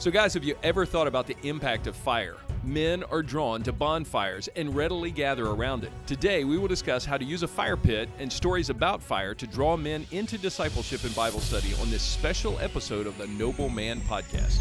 So, guys, have you ever thought about the impact of fire? Men are drawn to bonfires and readily gather around it. Today, we will discuss how to use a fire pit and stories about fire to draw men into discipleship and Bible study on this special episode of the Noble Man Podcast.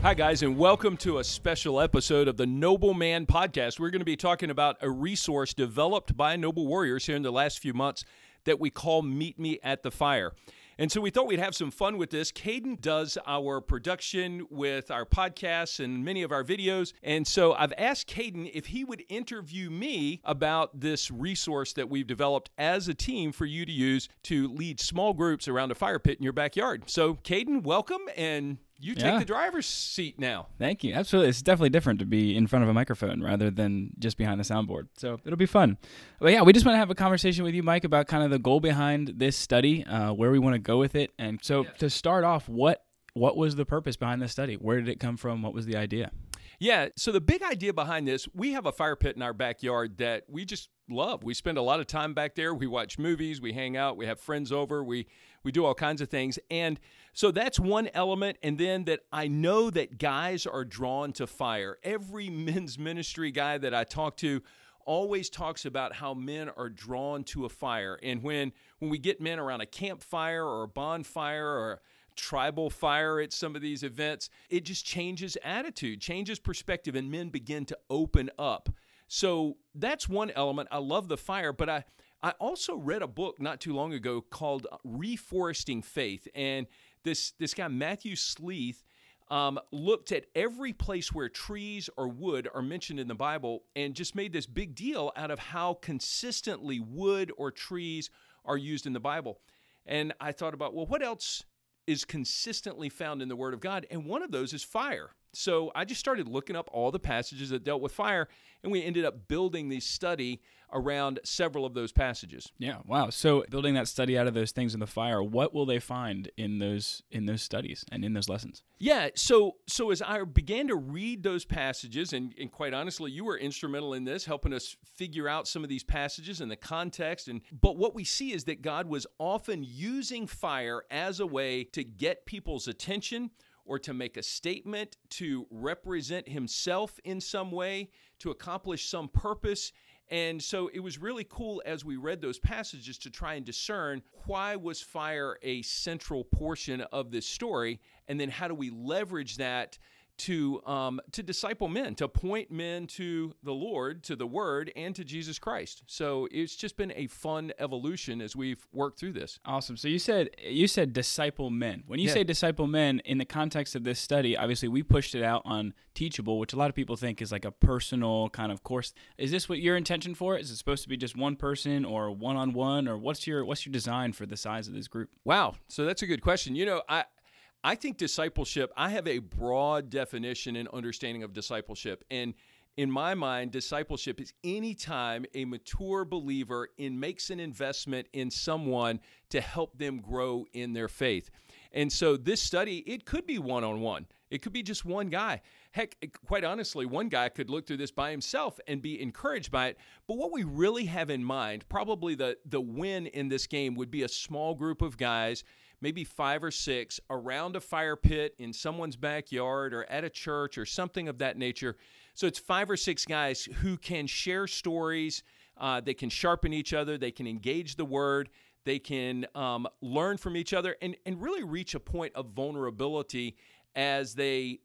Hi, guys, and welcome to a special episode of the Noble Man Podcast. We're going to be talking about a resource developed by Noble Warriors here in the last few months that we call Meet Me at the Fire. And so we thought we'd have some fun with this. Caden does our production with our podcasts and many of our videos. And so I've asked Caden if he would interview me about this resource that we've developed as a team for you to use to lead small groups around a fire pit in your backyard. So, Caden, welcome. And you take Yeah. the driver's seat now. Thank you. Absolutely. It's definitely different to be in front of a microphone rather than just behind the soundboard. So it'll be fun. But yeah, we just want to have a conversation with you, Mike, about kind of the goal behind this study, uh, where we want to go with it. And so Yeah. to start off, what what was the purpose behind this study? Where did it come from? What was the idea? Yeah. So the big idea behind this, we have a fire pit in our backyard that we just love. We spend a lot of time back there. We watch movies, we hang out, we have friends over, we we do all kinds of things. And so that's one element. And then that I know that guys are drawn to fire. Every men's ministry guy that I talk to always talks about how men are drawn to a fire. And when when we get men around a campfire or a bonfire or tribal fire at some of these events, it just changes attitude, changes perspective, and men begin to open up. So that's one element. I love the fire, but I I also read a book not too long ago called Reforesting Faith, and this this guy Matthew Sleeth um, looked at every place where trees or wood are mentioned in the Bible and just made this big deal out of how consistently wood or trees are used in the Bible. And I thought about, well, what else is consistently found in the Word of God? And one of those is fire. So I just started looking up all the passages that dealt with fire, and we ended up building the study around several of those passages. Yeah. Wow. So building that study out of those things in the fire, what will they find in those in those studies and in those lessons? Yeah, so so as I began to read those passages, and, and quite honestly, you were instrumental in this, helping us figure out some of these passages and the context. And but what we see is that God was often using fire as a way to get people's attention or to make a statement, to represent himself in some way, to accomplish some purpose. And so it was really cool as we read those passages to try and discern why was fire a central portion of this story, and then how do we leverage that to um, to disciple men, to point men to the Lord, to the Word, and to Jesus Christ. So it's just been a fun evolution as we've worked through this. Awesome. So you said you said disciple men. When you Yeah. say disciple men in the context of this study, obviously we pushed it out on Teachable, which a lot of people think is like a personal kind of course. Is this what your intention for it? Is it supposed to be just one person or one on one, or what's your what's your design for the size of this group? Wow. So that's a good question. You know, I I think discipleship, I have a broad definition and understanding of discipleship. And in my mind, discipleship is any time a mature believer in makes an investment in someone to help them grow in their faith. And so this study, it could be one on one. It could be just one guy. Heck, quite honestly, one guy could look through this by himself and be encouraged by it. But what we really have in mind, probably the the win in this game would be a small group of guys, maybe 5 or 6 around a fire pit in someone's backyard or at a church or something of that nature. So it's 5 or 6 guys who can share stories, uh, they can sharpen each other, they can engage the word, they can um, learn from each other and, and really reach a point of vulnerability as they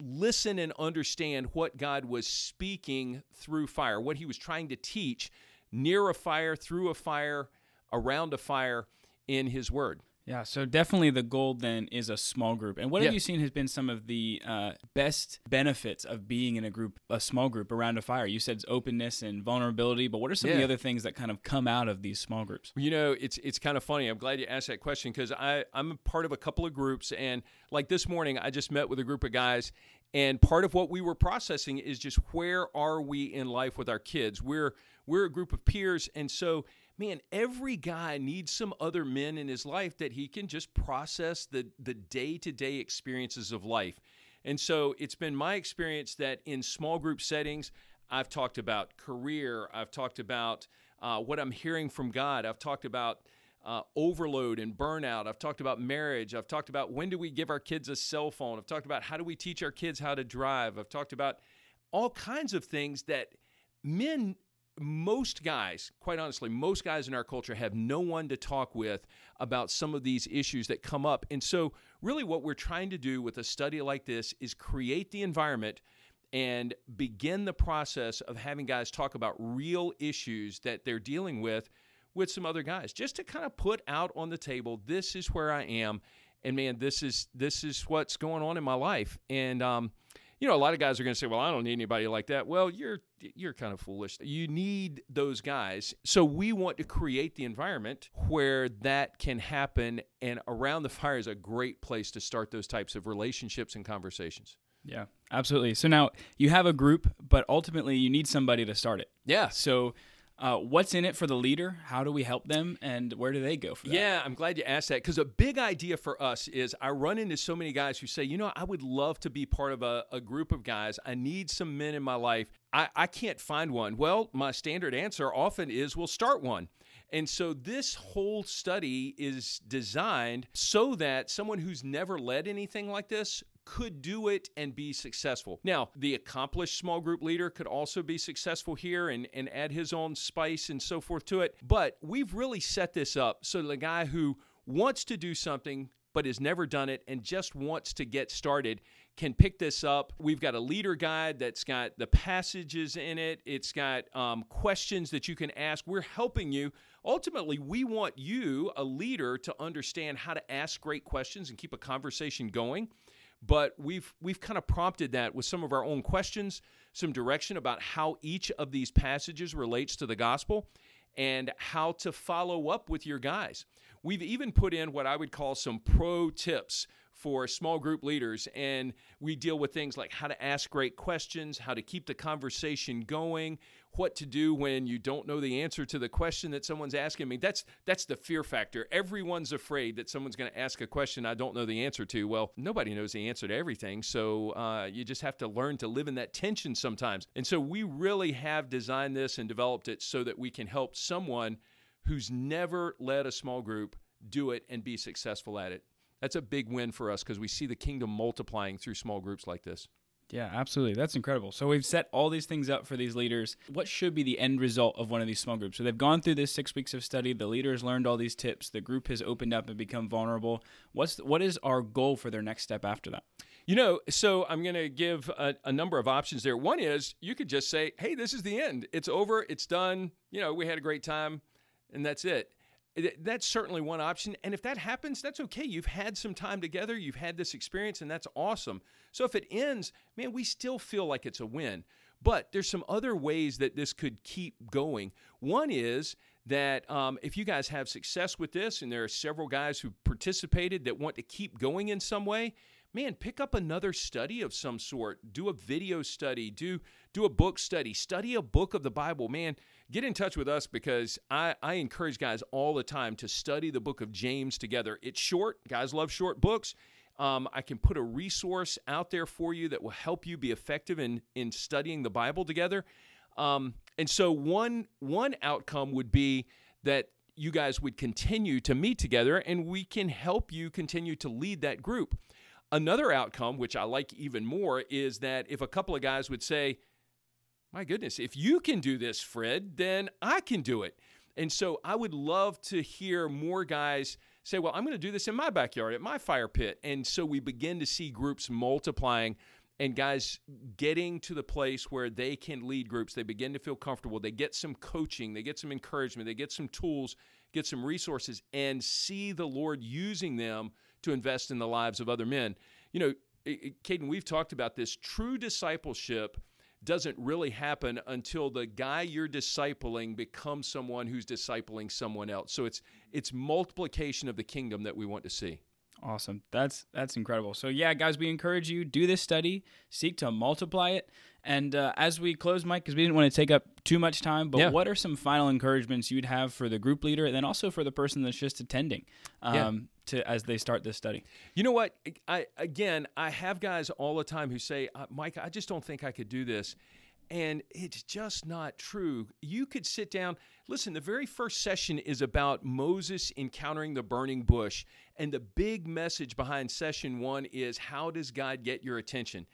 listen and understand what God was speaking through fire, what he was trying to teach near a fire, through a fire, around a fire in his word. Yeah, so definitely the goal then is a small group. And what Yeah. have you seen has been some of the uh, best benefits of being in a group, a small group around a fire? You said it's openness and vulnerability, but what are some of the other things that kind of come out of these small groups? You know, it's it's kind of funny. I'm glad you asked that question because I I'm a part of a couple of groups, and like this morning, I just met with a group of guys, and part of what we were processing is just where are we in life with our kids? We're we're a group of peers, and so man, every guy needs some other men in his life that he can just process the the day to day experiences of life. And so it's been my experience that in small group settings, I've talked about career, I've talked about uh, what I'm hearing from God. I've talked about uh, overload and burnout. I've talked about marriage. I've talked about when do we give our kids a cell phone. I've talked about how do we teach our kids how to drive. I've talked about all kinds of things that men most guys, quite honestly, most guys in our culture have no one to talk with about some of these issues that come up. And so, really, what we're trying to do with a study like this is create the environment and begin the process of having guys talk about real issues that they're dealing with with some other guys just to kind of put out on the table this is where I am and man this is this is what's going on in my life and um you know, a lot of guys are going to say, "Well, I don't need anybody like that." Well, you're you're kind of foolish. You need those guys. So we want to create the environment where that can happen and around the fire is a great place to start those types of relationships and conversations. Yeah, absolutely. So now you have a group, but ultimately you need somebody to start it. Yeah. So uh, what's in it for the leader? How do we help them, and where do they go for that? Yeah, I'm glad you asked that because a big idea for us is I run into so many guys who say, you know, I would love to be part of a, a group of guys. I need some men in my life. I, I can't find one. Well, my standard answer often is, we'll start one. And so this whole study is designed so that someone who's never led anything like this could do it and be successful. Now, the accomplished small group leader could also be successful here and, and add his own spice and so forth to it. But we've really set this up so the guy who wants to do something but has never done it and just wants to get started can pick this up. We've got a leader guide that's got the passages in it, it's got um, questions that you can ask. We're helping you. Ultimately, we want you, a leader, to understand how to ask great questions and keep a conversation going but we've we've kind of prompted that with some of our own questions, some direction about how each of these passages relates to the gospel and how to follow up with your guys. We've even put in what I would call some pro tips for small group leaders. And we deal with things like how to ask great questions, how to keep the conversation going, what to do when you don't know the answer to the question that someone's asking me. That's that's the fear factor. Everyone's afraid that someone's going to ask a question I don't know the answer to. Well, nobody knows the answer to everything, so uh, you just have to learn to live in that tension sometimes. And so we really have designed this and developed it so that we can help someone who's never led a small group do it and be successful at it. That's a big win for us because we see the kingdom multiplying through small groups like this. Yeah, absolutely. That's incredible. So we've set all these things up for these leaders. What should be the end result of one of these small groups? So they've gone through this six weeks of study. The leaders learned all these tips. The group has opened up and become vulnerable. What's what is our goal for their next step after that? You know, so I'm going to give a, a, number of options there. One is you could just say, "Hey, this is the end. It's over. It's done. You know, we had a great time, and that's it." That's certainly one option. And if that happens, that's okay. You've had some time together, you've had this experience, and that's awesome. So if it ends, man, we still feel like it's a win. But there's some other ways that this could keep going. One is that um, if you guys have success with this, and there are several guys who participated that want to keep going in some way, man, pick up another study of some sort. Do a video study, do do a book study, study a book of the Bible. Man, get in touch with us because I, I encourage guys all the time to study the book of James together. It's short, guys love short books. Um, I can put a resource out there for you that will help you be effective in in studying the Bible together. Um, and so one one outcome would be that you guys would continue to meet together and we can help you continue to lead that group. Another outcome, which I like even more, is that if a couple of guys would say, My goodness, if you can do this, Fred, then I can do it. And so I would love to hear more guys say, Well, I'm going to do this in my backyard, at my fire pit. And so we begin to see groups multiplying and guys getting to the place where they can lead groups. They begin to feel comfortable. They get some coaching, they get some encouragement, they get some tools, get some resources, and see the Lord using them to invest in the lives of other men. You know, Caden, we've talked about this. True discipleship doesn't really happen until the guy you're discipling becomes someone who's discipling someone else. So it's it's multiplication of the kingdom that we want to see. Awesome. That's that's incredible. So yeah, guys, we encourage you do this study, seek to multiply it. And uh, as we close, Mike, because we didn't want to take up too much time, but yeah. what are some final encouragements you'd have for the group leader, and then also for the person that's just attending, um, yeah. to as they start this study? You know what? I again, I have guys all the time who say, uh, Mike, I just don't think I could do this. And it's just not true. You could sit down. Listen, the very first session is about Moses encountering the burning bush. And the big message behind session one is how does God get your attention?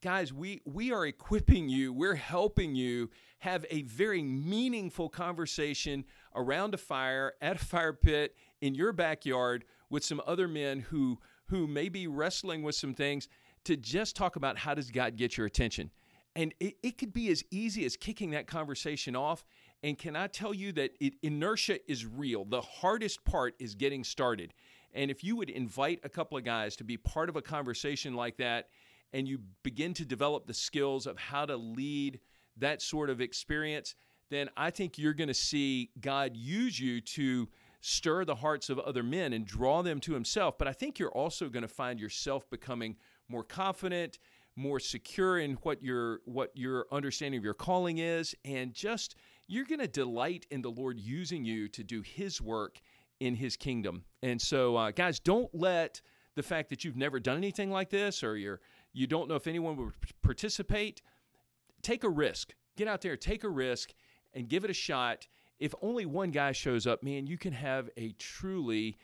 Guys, we, we are equipping you, we're helping you have a very meaningful conversation around a fire, at a fire pit, in your backyard with some other men who, who may be wrestling with some things to just talk about how does God get your attention. And it, it could be as easy as kicking that conversation off. And can I tell you that it, inertia is real? The hardest part is getting started. And if you would invite a couple of guys to be part of a conversation like that, and you begin to develop the skills of how to lead that sort of experience, then I think you're going to see God use you to stir the hearts of other men and draw them to Himself. But I think you're also going to find yourself becoming more confident more secure in what your what your understanding of your calling is and just you're going to delight in the Lord using you to do his work in his kingdom. And so uh, guys, don't let the fact that you've never done anything like this or you're you don't know if anyone will participate, take a risk. Get out there, take a risk and give it a shot. If only one guy shows up, man, you can have a truly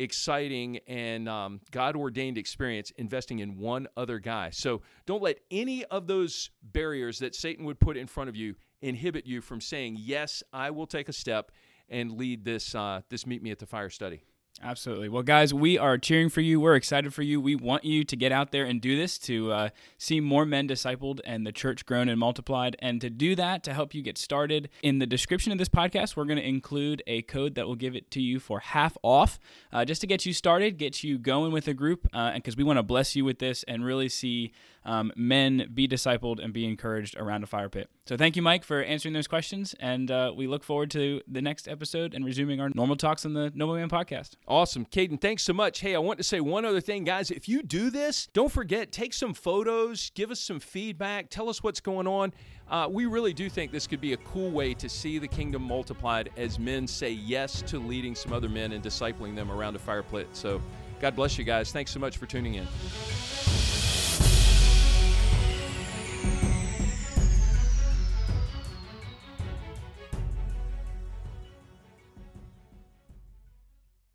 exciting and um, God ordained experience investing in one other guy. So don't let any of those barriers that Satan would put in front of you inhibit you from saying, Yes, I will take a step and lead this, uh, this Meet Me at the Fire study. Absolutely. Well, guys, we are cheering for you. We're excited for you. We want you to get out there and do this to uh, see more men discipled and the church grown and multiplied. And to do that, to help you get started, in the description of this podcast, we're going to include a code that will give it to you for half off, uh, just to get you started, get you going with a group, uh, and because we want to bless you with this and really see um, men be discipled and be encouraged around a fire pit. So thank you, Mike, for answering those questions. And uh, we look forward to the next episode and resuming our normal talks on the Noble Man podcast. Awesome. Caden, thanks so much. Hey, I want to say one other thing, guys. If you do this, don't forget, take some photos, give us some feedback, tell us what's going on. Uh, we really do think this could be a cool way to see the kingdom multiplied as men say yes to leading some other men and discipling them around a fire pit. So, God bless you guys. Thanks so much for tuning in.